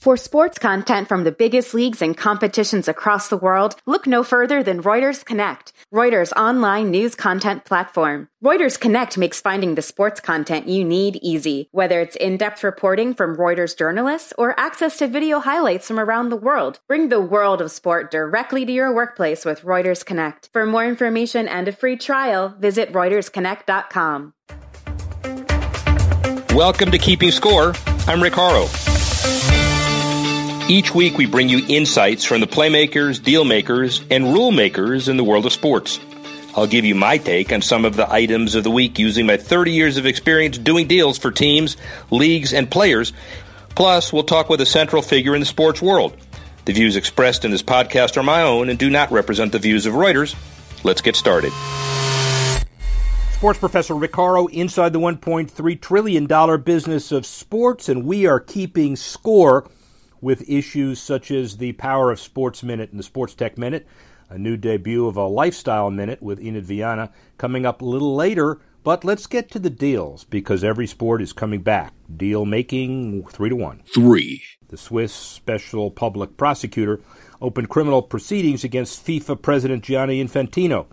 For sports content from the biggest leagues and competitions across the world, look no further than Reuters Connect, Reuters online news content platform. Reuters Connect makes finding the sports content you need easy, whether it's in-depth reporting from Reuters journalists or access to video highlights from around the world. Bring the world of sport directly to your workplace with Reuters Connect. For more information and a free trial, visit reutersconnect.com. Welcome to Keeping Score. I'm Rick Horrow. Each week, we bring you insights from the playmakers, deal makers, and rule makers in the world of sports. I'll give you my take on some of the items of the week using my 30 years of experience doing deals for teams, leagues, and players. Plus, we'll talk with a central figure in the sports world. The views expressed in this podcast are my own and do not represent the views of Reuters. Let's get started. Sports professor Rick Horrow inside the $1.3 trillion business of sports, and we are keeping score with issues such as the Power of Sports Minute and the Sports Tech Minute, a new debut of a Lifestyle Minute with Enid Viana coming up a little later. But let's get to the deals because every sport is coming back. Deal making three to one. Three. The Swiss special public prosecutor opened criminal proceedings against FIFA president Gianni Infantino.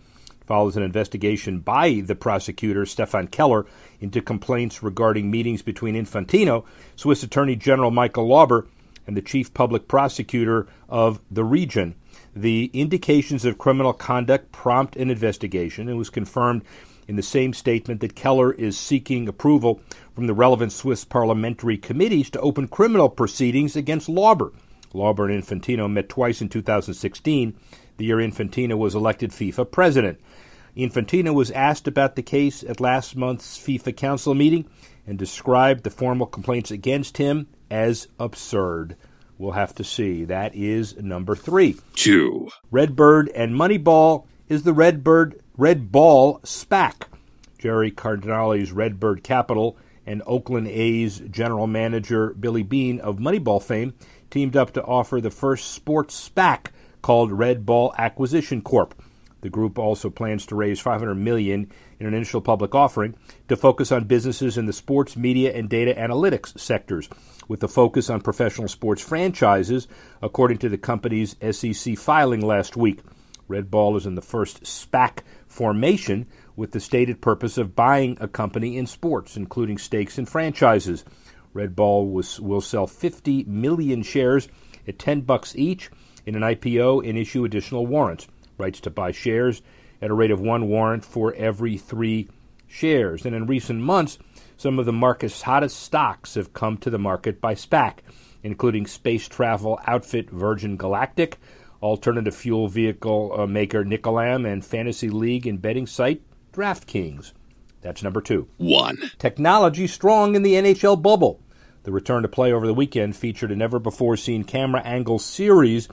Follows an investigation by the prosecutor Stefan Keller into complaints regarding meetings between Infantino, Swiss Attorney General Michael Lauber, and the chief public prosecutor of the region. The indications of criminal conduct prompt an investigation. It was confirmed in the same statement that Keller is seeking approval from the relevant Swiss parliamentary committees to open criminal proceedings against Lauber. Lauber and Infantino met twice in 2016, the year Infantino was elected FIFA president. Infantino was asked about the case at last month's FIFA Council meeting and described the formal complaints against him as absurd. We'll have to see. That is number three. Two. Redbird and Moneyball is the Redbird Red Ball SPAC. Jerry Cardinale's Redbird Capital and Oakland A's general manager Billy Beane of Moneyball fame teamed up to offer the first sports SPAC called Red Ball Acquisition Corp. The group also plans to raise 500 million in an initial public offering to focus on businesses in the sports, media, and data analytics sectors, with a focus on professional sports franchises, according to the company's SEC filing last week. Red Ball is in the first SPAC formation with the stated purpose of buying a company in sports, including stakes in franchises. Red Ball was, will sell 50 million shares at 10 bucks each in an IPO and issue additional warrants rights to buy shares at a rate of one warrant for every three shares. And in recent months, some of the market's hottest stocks have come to the market by SPAC, including space travel outfit Virgin Galactic, alternative fuel vehicle uh, maker Nicolam, and fantasy league and betting site DraftKings. That's number two. One. Technology strong in the NHL bubble. The return to play over the weekend featured a never before seen camera angle series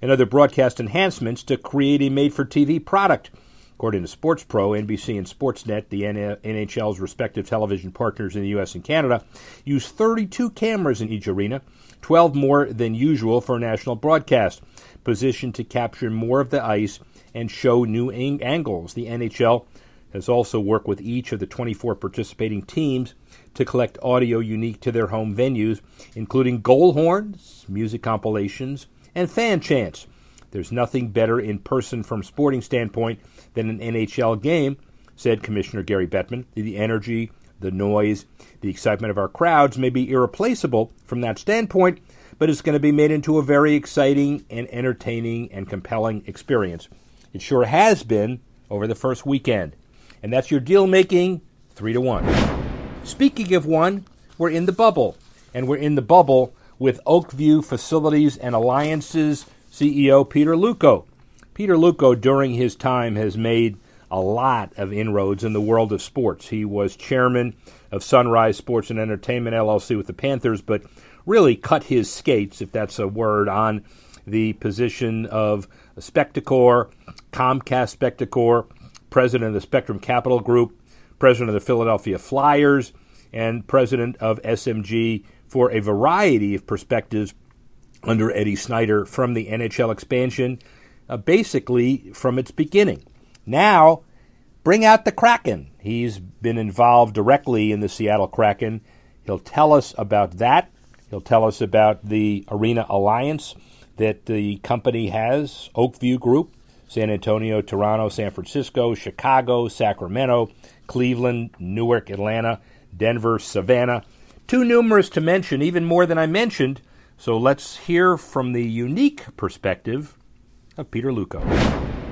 and other broadcast enhancements to create a made for TV product. According to Sports Pro, NBC and Sportsnet, the NHL's respective television partners in the U.S. and Canada, use 32 cameras in each arena, 12 more than usual for a national broadcast, positioned to capture more of the ice and show new ang- angles. The NHL has also worked with each of the 24 participating teams to collect audio unique to their home venues, including goal horns, music compilations, and fan chants. There's nothing better in person from sporting standpoint than an NHL game, said Commissioner Gary Bettman. The energy, the noise, the excitement of our crowds may be irreplaceable from that standpoint, but it's going to be made into a very exciting and entertaining and compelling experience. It sure has been over the first weekend. And that's your deal making three to one. Speaking of one, we're in the bubble. And we're in the bubble with Oakview Facilities and Alliances CEO Peter Luukko. Peter Luukko, during his time, has made a lot of inroads in the world of sports. He was chairman of Sunrise Sports and Entertainment LLC with the Panthers, but really cut his skates, if that's a word, on the position of Spectacor, Comcast Spectacor, president of the Spectrum Capital Group, president of the Philadelphia Flyers, and president of SMG for a variety of perspectives under Eddie Snyder from the NHL expansion, uh, basically from its beginning. Now, bring out the Kraken. He's been involved directly in the Seattle Kraken. He'll tell us about that He'll tell us about the Arena Alliance that the company has, Oakview Group, San Antonio, Toronto, San Francisco, Chicago, Sacramento, Cleveland, Newark, Atlanta, Denver, Savannah. Too numerous to mention, even more than I mentioned. So let's hear from the unique perspective of Peter Luukko.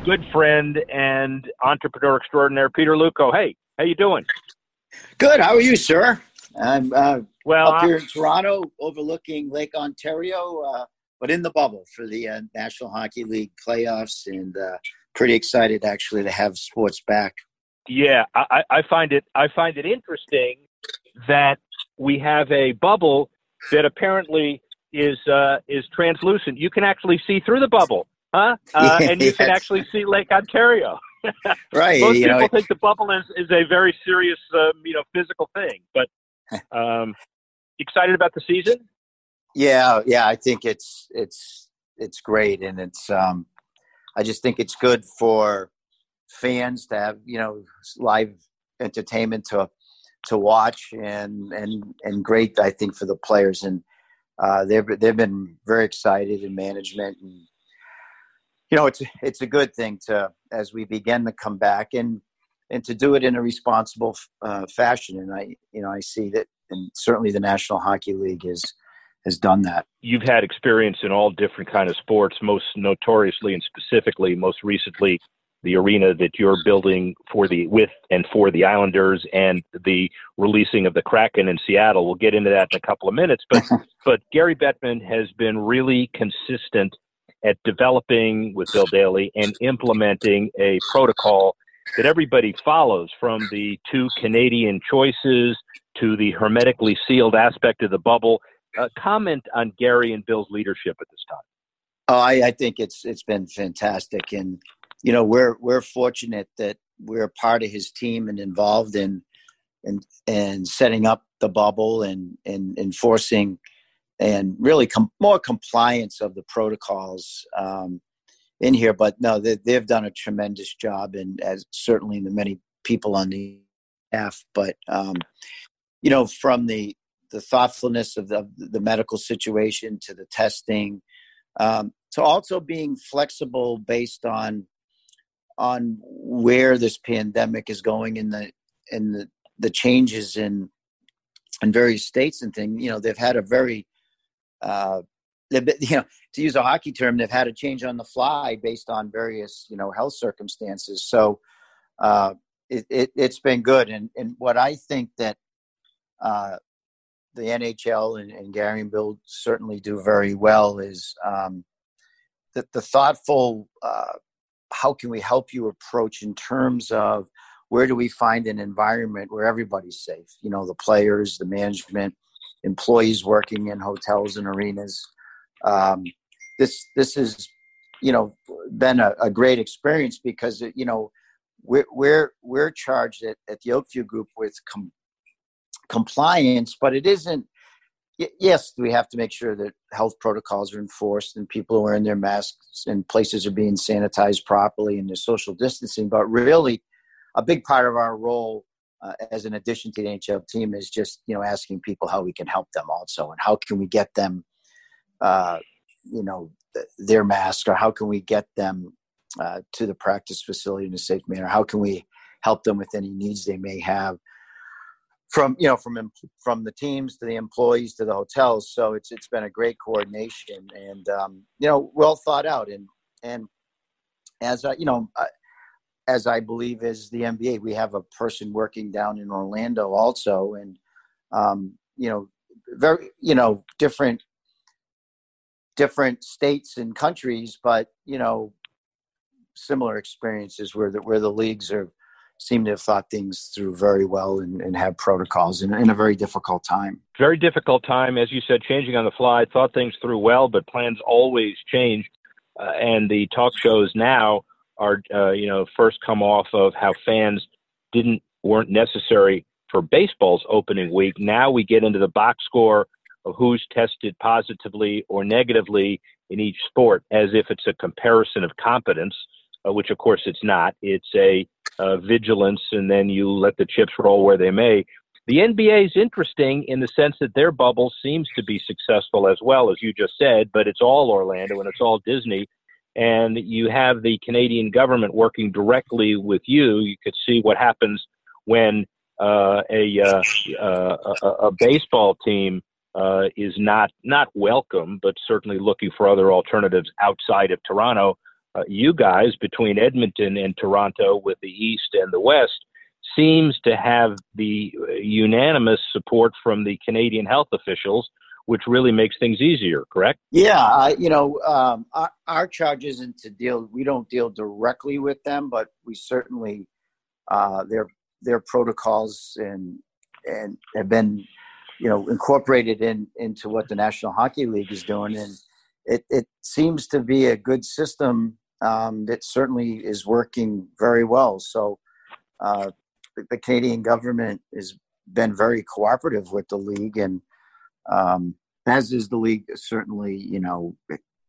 Good friend and entrepreneur extraordinaire, Peter Luukko. Hey, how you doing? Good. How are you, sir? I'm uh, well up here in Toronto, overlooking Lake Ontario, uh, but in the bubble for the uh, National Hockey League playoffs, and uh, pretty excited actually to have sports back. Yeah, I, I find it I find it interesting that we have a bubble that apparently is uh, is translucent. You can actually see through the bubble, huh? Uh, and you can actually see Lake Ontario. right. Most people know, think the bubble is, is a very serious, um, you know, physical thing. But um, excited about the season? Yeah, yeah. I think it's it's it's great, and it's um, I just think it's good for fans to have you know live entertainment to to watch, and and and great. I think for the players and uh, they've they've been very excited in management and you know it's it's a good thing to as we begin to come back and and to do it in a responsible uh, fashion and i you know i see that and certainly the national hockey league is has done that you've had experience in all different kind of sports most notoriously and specifically most recently the arena that you're building for the with and for the Islanders and the releasing of the Kraken in Seattle. We'll get into that in a couple of minutes, but but Gary Bettman has been really consistent at developing with Bill Daly and implementing a protocol that everybody follows from the two Canadian choices to the hermetically sealed aspect of the bubble. Uh, comment on Gary and Bill's leadership at this time. Oh, I, I think it's it's been fantastic, and you know we're we're fortunate that we're part of his team and involved in and and setting up the bubble and and enforcing and really com- more compliance of the protocols um, in here. But no, they, they've done a tremendous job, and as certainly the many people on the staff. But um, you know, from the the thoughtfulness of the, the medical situation to the testing, um, to also being flexible based on on where this pandemic is going in the in the, the changes in in various states and things. You know, they've had a very uh, you know to use a hockey term, they've had a change on the fly based on various you know health circumstances. So uh, it, it has been good, and and what I think that uh, the NHL and, and Gary and Bill certainly do very well is um, that the thoughtful uh, how can we help you approach in terms of where do we find an environment where everybody's safe you know the players the management employees working in hotels and arenas um, this this has you know been a, a, great experience because you know we're we're we're charged at, at the Oakview Group with com- compliance, but it isn't yes, we have to make sure that health protocols are enforced and people are wearing their masks and places are being sanitized properly and there's social distancing. But really, a big part of our role uh, as an addition to the NHL team is just you know asking people how we can help them also and how can we get them, uh, you know, their mask or how can we get them uh, to the practice facility in a safe manner? How can we help them with any needs they may have? from you know from from the teams to the employees to the hotels. So it's it's been a great coordination and um, you know well thought out and and as I, you know as I believe is the NBA, we have a person working down in Orlando also, and um, you know very you know different different states and countries, but you know similar experiences where the where the leagues are seem to have thought things through very well and, and have protocols in, in, a very difficult time. Very difficult time, as you said, changing on the fly. Thought things through well, but plans always change. Uh, and the talk shows now are, uh, you know, first come off of how fans didn't weren't necessary for baseball's opening week. Now we get into the box score of who's tested positively or negatively in each sport, as if it's a comparison of competence, uh, which of course it's not. It's a uh, vigilance, and then you let the chips roll where they may. The NBA is interesting in the sense that their bubble seems to be successful as well, as you just said, but it's all Orlando and it's all Disney. And you have the Canadian government working directly with you. You could see what happens when uh, a, uh, uh, a, a baseball team uh, is not not welcome, but certainly looking for other alternatives outside of Toronto. Uh, you guys between Edmonton and Toronto, with the East and the West, seems to have the unanimous support from the Canadian health officials, which really makes things easier. Correct? Yeah, uh, you know, um, our, our, charge isn't to deal. We don't deal directly with them, but we certainly uh, their their protocols and and have been, you know, incorporated in into what the National Hockey League is doing, and it it seems to be a good system um, that certainly is working very well. So. Uh, the Canadian government has been very cooperative with the league, and um, as is the league, certainly, you know,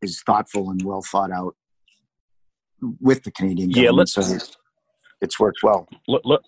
is thoughtful and well thought out with the Canadian government. Yeah, let's, so it's, it's worked well. Look, look,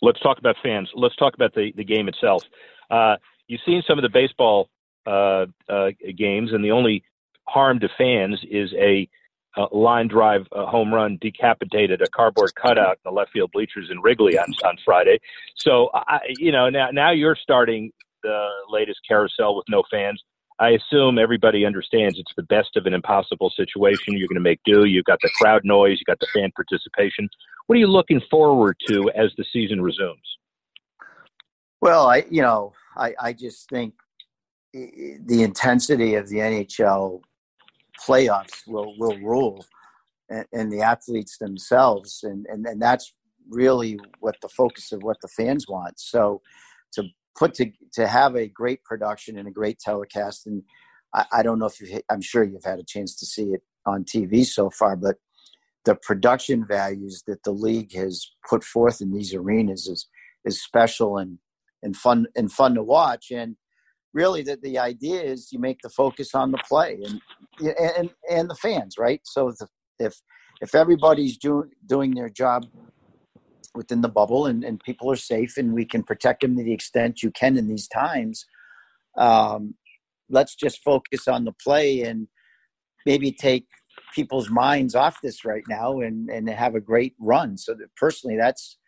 let's talk about fans. Let's talk about the, the game itself. Uh, you've seen some of the baseball uh, uh, games, and the only harm to fans is a uh, line drive uh, home run decapitated a cardboard cutout in the left field bleachers in Wrigley on on Friday. So I, you know now now you're starting the latest carousel with no fans. I assume everybody understands it's the best of an impossible situation. You're going to make do. You've got the crowd noise. You've got the fan participation. What are you looking forward to as the season resumes? Well, I you know I I just think the intensity of the NHL playoffs will will rule and, and, the athletes themselves and, and and that's really what the focus of what the fans want so to put to to have a great production and a great telecast and I, I don't know if you I'm sure you've had a chance to see it on TV so far but the production values that the league has put forth in these arenas is is special and and fun and fun to watch. And really the, the idea is you make the focus on the play and and and the fans right? So if if everybody's doing doing their job within the bubble and, and people are safe and we can protect them to the extent you can in these times um, let's just focus on the play and maybe take people's minds off this right now and and have a great run so that personally that's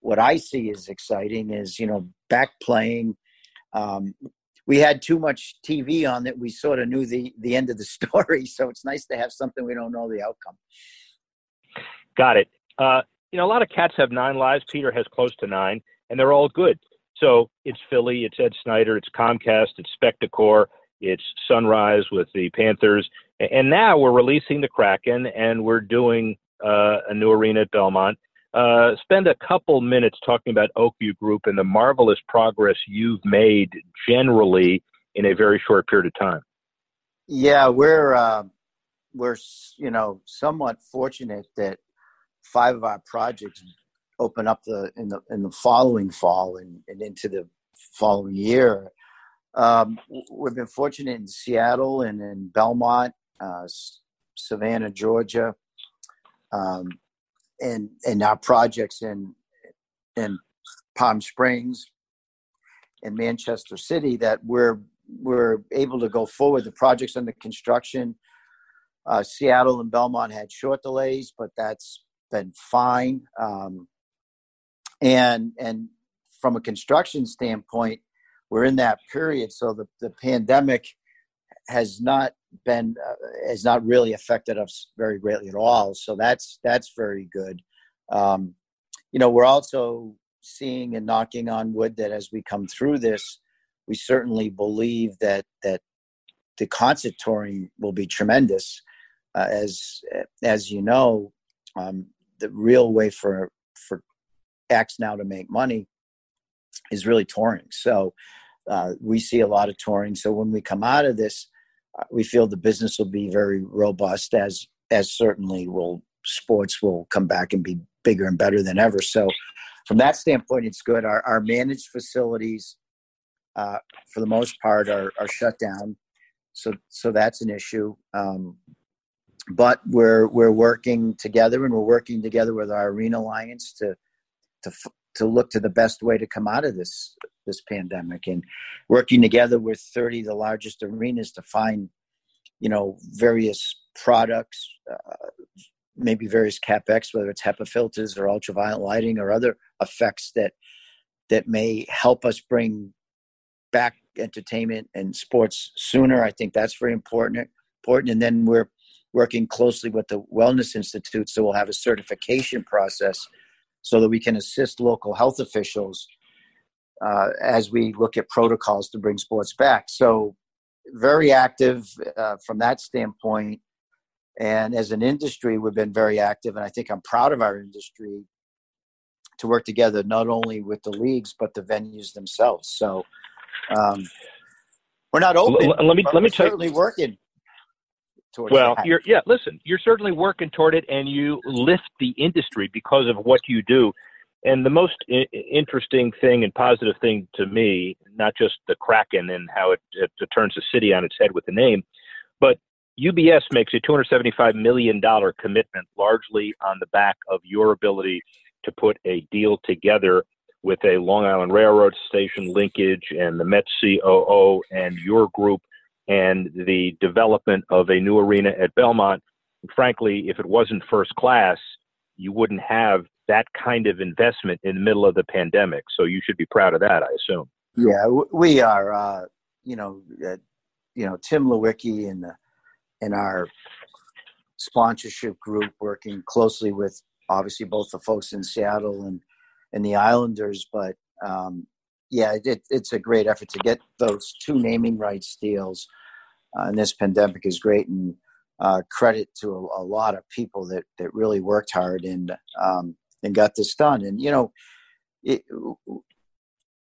what i see is exciting is you know back playing um, we had too much TV on that we sort of knew the the end of the story. So it's nice to have something we don't know the outcome. Got it. Uh, you know, a lot of cats have nine lives. Peter has close to nine, and they're all good. So it's Philly, it's Ed Snyder, it's Comcast, it's Spectacor, it's Sunrise with the Panthers, and now we're releasing the Kraken, and we're doing uh, a new arena at Belmont. Uh, spend a couple minutes talking about Oakview Group and the marvelous progress you've made generally in a very short period of time. Yeah, we're uh, we're you know somewhat fortunate that five of our projects open up the in the in the following fall and, and into the following year. Um, we've been fortunate in Seattle and in Belmont, uh, Savannah, Georgia, um, and and our projects in in Palm Springs and Manchester City that we're we're able to go forward. The projects under construction. Uh, Seattle and Belmont had short delays, but that's been fine. Um, and and from a construction standpoint, we're in that period. So the, the pandemic has not been uh, has not really affected us very greatly at all. So that's that's very good. Um, you know, we're also seeing and knocking on wood that as we come through this, we certainly believe that that the concert touring will be tremendous. Uh, as as you know, um, the real way for for acts now to make money is really touring. So uh, we see a lot of touring. So when we come out of this, uh, we feel the business will be very robust as as certainly will sports will come back and be bigger and better than ever so from that standpoint it's good our, our managed facilities uh, for the most part are, are shut down so so that's an issue um, but we're we're working together and we're working together with our arena alliance to to to look to the best way to come out of this this pandemic and working together with 30 of the largest arenas to find you know various products uh, maybe various capex whether it's HEPA filters or ultraviolet lighting or other effects that that may help us bring back entertainment and sports sooner. I think that's very important important. And then we're working closely with the wellness institute so we'll have a certification process so that we can assist local health officials uh, as we look at protocols to bring sports back. So, very active uh, from that standpoint. And as an industry, we've been very active, and I think I'm proud of our industry to work together not only with the leagues but the venues themselves. So, um, we're not open. Let, me let me tell certainly you, working well, that. you're yeah. Listen, you're certainly working toward it, and you lift the industry because of what you do. And the most I- interesting thing and positive thing to me, not just the Kraken and how it, it, it turns the city on its head with the name, but UBS makes a $275 million commitment largely on the back of your ability to put a deal together with a Long Island Railroad station linkage and the Met COO and your group and the development of a new arena at Belmont. Frankly, if it wasn't first class, you wouldn't have that kind of investment in the middle of the pandemic. So you should be proud of that, I assume. Yeah, we are. Uh, you know, uh, you know Tim Leiweke and the and our sponsorship group working closely with obviously both the folks in Seattle and and the Islanders, but um, yeah, it, it's a great effort to get those two naming rights deals. Uh, and this pandemic is great, and uh, credit to a, a, lot of people that that really worked hard and um, and got this done. And you know, it,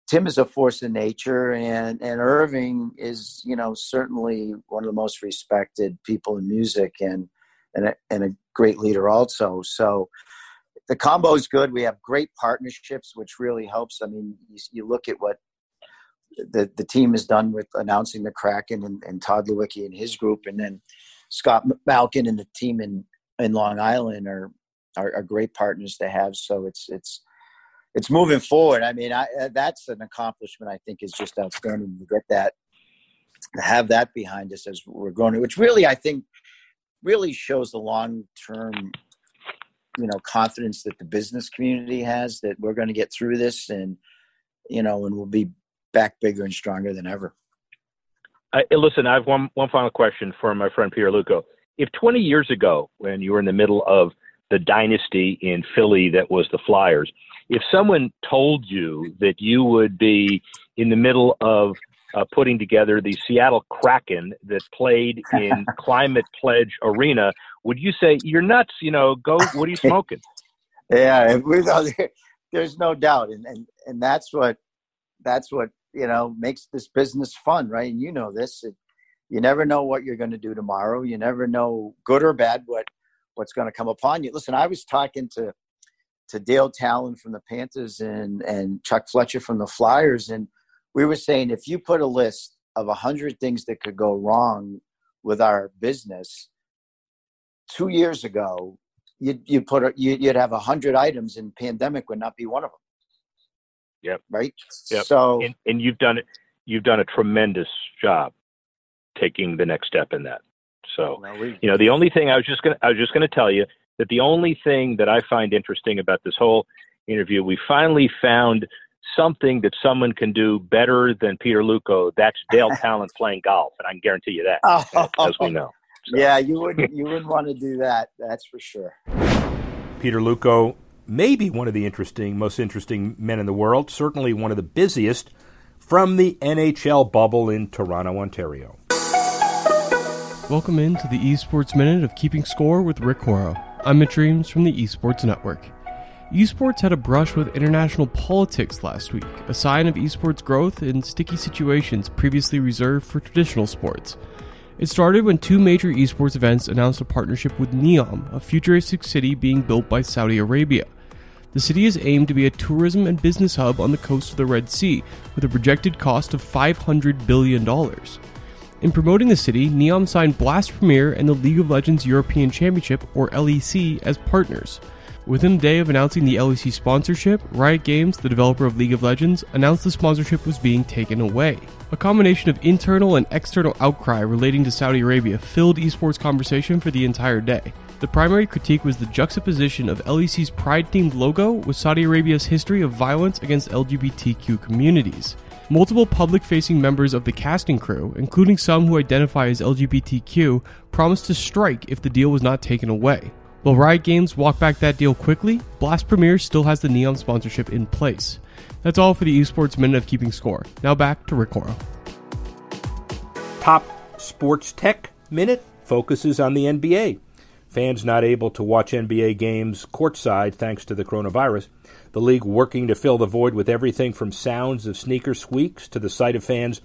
Tim is a force of nature, and and Irving is you know certainly one of the most respected people in music, and and a, and a great leader also. So the combo is good. We have great partnerships, which really helps. I mean, you, you look at what the the team has done with announcing the Kraken and, and Tod Leiweke and his group, and then Scott Malkin and the team in in Long Island are, are, are great partners to have. So it's it's it's moving forward. I mean, I, uh, that's an accomplishment. I think is just outstanding to get that, to have that behind us as we're growing. Which really, I think, really shows the long term you know confidence that the business community has that we're going to get through this and you know and we'll be back bigger and stronger than ever I, listen i have one one final question for my friend Peter Luukko if 20 years ago when you were in the middle of the dynasty in philly that was the flyers if someone told you that you would be in the middle of uh, putting together the Seattle Kraken that played in Climate Pledge Arena. Would you say you're nuts? You know, go. What are you smoking? yeah, there's no doubt, and and and that's what that's what you know makes this business fun, right? And you know this. It, you never know what you're going to do tomorrow. You never know, good or bad, what what's going to come upon you. Listen, I was talking to to Dale Tallon from the Panthers and and Chuck Fletcher from the Flyers, and we were saying if you put a list of a hundred things that could go wrong with our business two years ago, you'd you put a, you'd have a hundred items, and pandemic would not be one of them. Yep. Right. Yep. So and, and you've done it. You've done a tremendous job taking the next step in that. So well, we, you know, the only thing I was just gonna I was just gonna tell you that the only thing that I find interesting about this whole interview, we finally found something that someone can do better than Peter Luukko, that's Dale Tallon playing golf, and I can guarantee you that, oh, as we know. So. Yeah, you wouldn't you wouldn't want to do that. That's for sure. Peter Luukko, maybe one of the interesting, most interesting men in the world. Certainly one of the busiest from the NHL bubble in Toronto, Ontario. Welcome into the Esports Minute of Keeping Score with Rick Horrow. I'm Mitch Reames from the Esports Network. Esports had a brush with international politics last week, a sign of esports growth in sticky situations previously reserved for traditional sports. It started when two major esports events announced a partnership with Neom, a futuristic city being built by Saudi Arabia. The city is aimed to be a tourism and business hub on the coast of the Red Sea, with a projected cost of $500 billion. In promoting the city, Neom signed Blast Premier and the League of Legends European Championship, or LEC, as partners. Within a day of announcing the LEC sponsorship, Riot Games, the developer of League of Legends, announced the sponsorship was being taken away. A combination of internal and external outcry relating to Saudi Arabia filled esports conversation for the entire day. The primary critique was the juxtaposition of LEC's pride themed logo with Saudi Arabia's history of violence against LGBTQ communities. Multiple public facing members of the casting crew, including some who identify as LGBTQ, promised to strike if the deal was not taken away. While Riot Games walked back that deal quickly, Blast Premier still has the Neom sponsorship in place. That's all for the Esports Minute of Keeping Score. Now back to Rick. Top Sports Tech Minute focuses on the NBA. Fans not able to watch NBA games courtside thanks to the coronavirus. The league working to fill the void with everything from sounds of sneaker squeaks to the sight of fans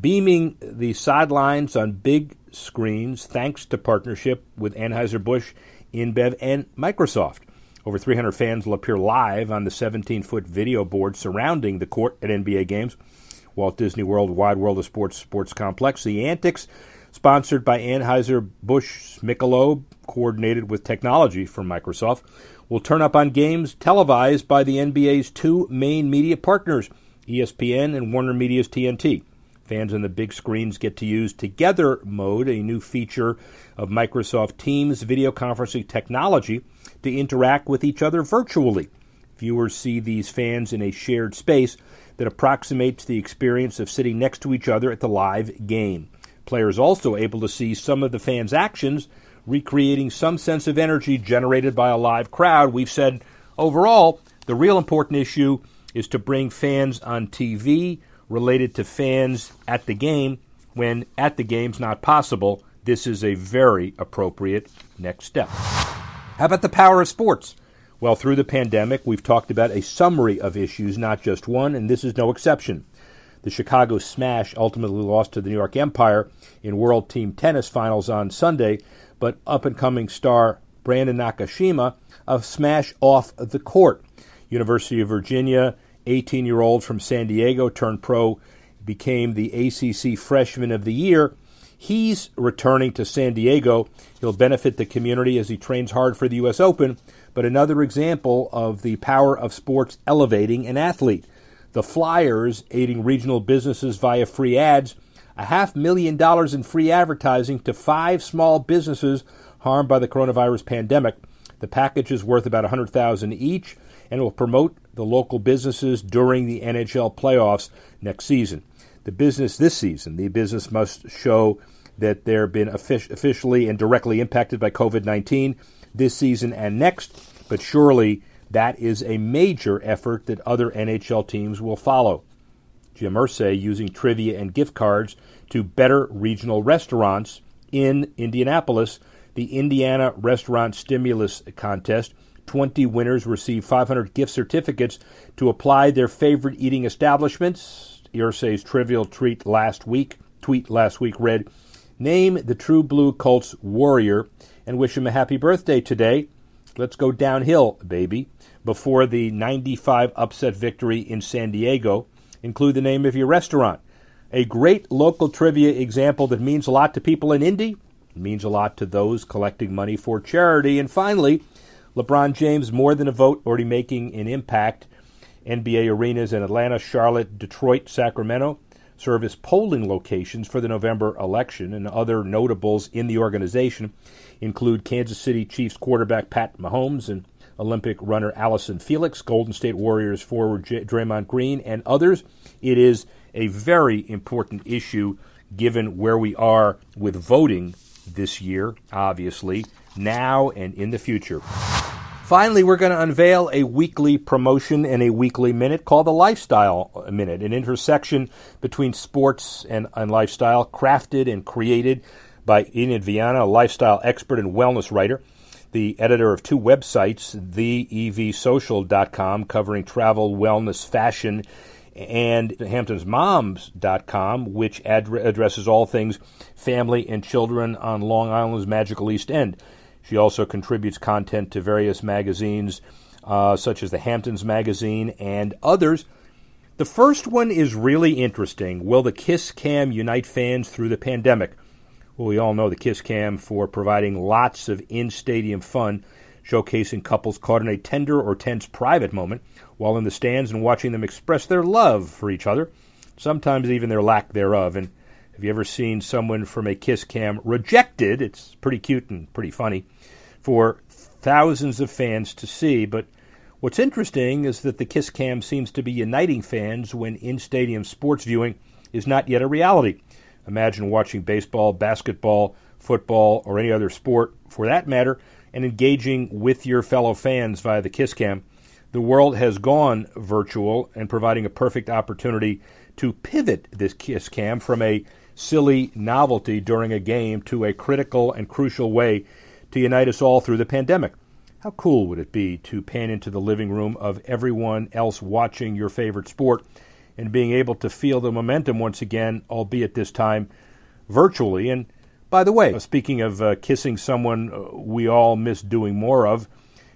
beaming the sidelines on big screens thanks to partnership with Anheuser-Busch InBev, and Microsoft. Over 300 fans will appear live on the 17 foot video board surrounding the court at NBA games. Walt Disney World Wide World of Sports Sports Complex. The Antics, sponsored by Anheuser-Busch Michelob, coordinated with technology from Microsoft, will turn up on games televised by the NBA's two main media partners, ESPN and Warner Media's TNT. Fans on the big screens get to use Together Mode, a new feature of Microsoft Teams video conferencing technology, to interact with each other virtually. Viewers see these fans in a shared space that approximates the experience of sitting next to each other at the live game. Players also able to see some of the fans' actions, recreating some sense of energy generated by a live crowd. We've said overall, the real important issue is to bring fans on TV related to fans at the game when at the game's not possible. This is a very appropriate next step. How about the power of sports? Well, through the pandemic, we've talked about a summary of issues, not just one, and this is no exception. The Chicago Smash ultimately lost to the New York Empire in World Team Tennis Finals on Sunday, but up and coming star Brandon Nakashima of Smash off the court. University of Virginia 18 year old from San Diego turned pro, became the ACC Freshman of the Year. He's returning to San Diego. He'll benefit the community as he trains hard for the U.S. Open, but another example of the power of sports elevating an athlete. The Flyers aiding regional businesses via free ads, a half million dollars in free advertising to five small businesses harmed by the coronavirus pandemic. The package is worth about 100,000 each and will promote the local businesses during the NHL playoffs next season. The business this season, the business must show that they've been officially and directly impacted by COVID 19 this season and next, but surely that is a major effort that other NHL teams will follow. Jim Irsay using trivia and gift cards to better regional restaurants in Indianapolis, the Indiana Restaurant Stimulus Contest 20 winners receive 500 gift certificates to apply their favorite eating establishments. Irsay's trivial treat last week, tweet last week read, Name the True Blue Colts warrior and wish him a happy birthday today. Let's go downhill, baby. Before the 95 upset victory in San Diego, include the name of your restaurant. A great local trivia example that means a lot to people in Indy, means a lot to those collecting money for charity. And finally, LeBron James, more than a vote, already making an impact. NBA arenas in Atlanta, Charlotte, Detroit, Sacramento serve as polling locations for the November election, and other notables in the organization include Kansas City Chiefs quarterback Pat Mahomes and Olympic runner Allison Felix, Golden State Warriors forward J- Draymond Green, and others. It is a very important issue given where we are with voting this year, obviously, now and in the future. Finally, we're going to unveil a weekly promotion and a weekly minute called the Lifestyle Minute, an intersection between sports and, and lifestyle, crafted and created by Enid Viana, a lifestyle expert and wellness writer, the editor of two websites, theevsocial.com, covering travel, wellness, fashion, and hamptonsmoms.com, which ad- addresses all things family and children on Long Island's magical East End. She also contributes content to various magazines, uh, such as the Hamptons Magazine and others. The first one is really interesting. Will the Kiss Cam unite fans through the pandemic? Well, we all know the Kiss Cam for providing lots of in stadium fun showcasing couples caught in a tender or tense private moment while in the stands and watching them express their love for each other, sometimes even their lack thereof. And have you ever seen someone from a kiss cam rejected? It's pretty cute and pretty funny for thousands of fans to see. But what's interesting is that the kiss cam seems to be uniting fans when in stadium sports viewing is not yet a reality. Imagine watching baseball, basketball, football, or any other sport for that matter, and engaging with your fellow fans via the kiss cam. The world has gone virtual and providing a perfect opportunity to pivot this kiss cam from a silly novelty during a game to a critical and crucial way to unite us all through the pandemic. How cool would it be to pan into the living room of everyone else watching your favorite sport and being able to feel the momentum once again, albeit this time virtually? And by the way, speaking of uh, kissing someone uh, we all miss doing more of,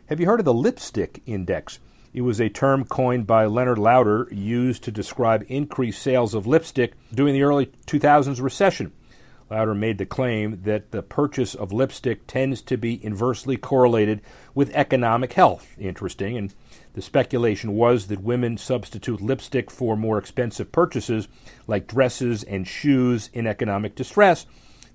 have you heard of the lipstick index? It was a term coined by Leonard Lauder used to describe increased sales of lipstick during the early 2000s recession. Lauder made the claim that the purchase of lipstick tends to be inversely correlated with economic health. Interesting. And the speculation was that women substitute lipstick for more expensive purchases like dresses and shoes in economic distress.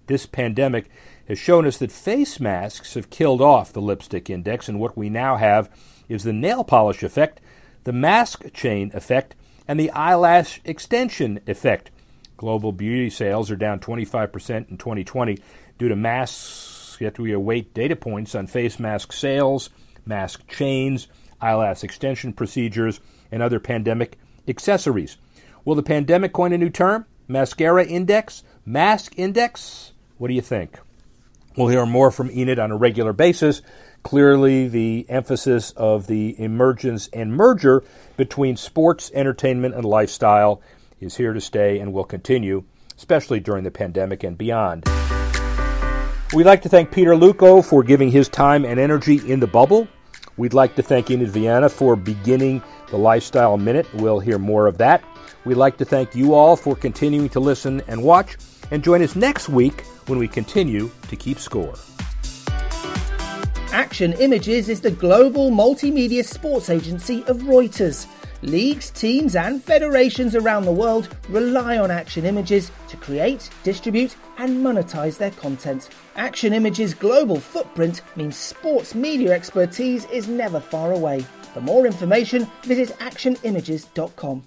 This pandemic has shown us that face masks have killed off the lipstick index, and what we now have is the nail polish effect, the mask chain effect, and the eyelash extension effect. Global beauty sales are down 25% in 2020 due to masks. Yet we await data points on face mask sales, mask chains, eyelash extension procedures, and other pandemic accessories. Will the pandemic coin a new term? Mascara index? Mask index? What do you think? We'll hear more from Enid on a regular basis. Clearly, the emphasis of the emergence and merger between sports, entertainment, and lifestyle is here to stay and will continue, especially during the pandemic and beyond. We'd like to thank Peter Luukko for giving his time and energy in the bubble. We'd like to thank Enid Viana for beginning the Lifestyle Minute. We'll hear more of that. We'd like to thank you all for continuing to listen and watch, and join us next week when we continue to keep score. Action Images is the global multimedia sports agency of Reuters. Leagues, teams, and federations around the world rely on Action Images to create, distribute, and monetize their content. Action Images' global footprint means sports media expertise is never far away. For more information, visit actionimages.com.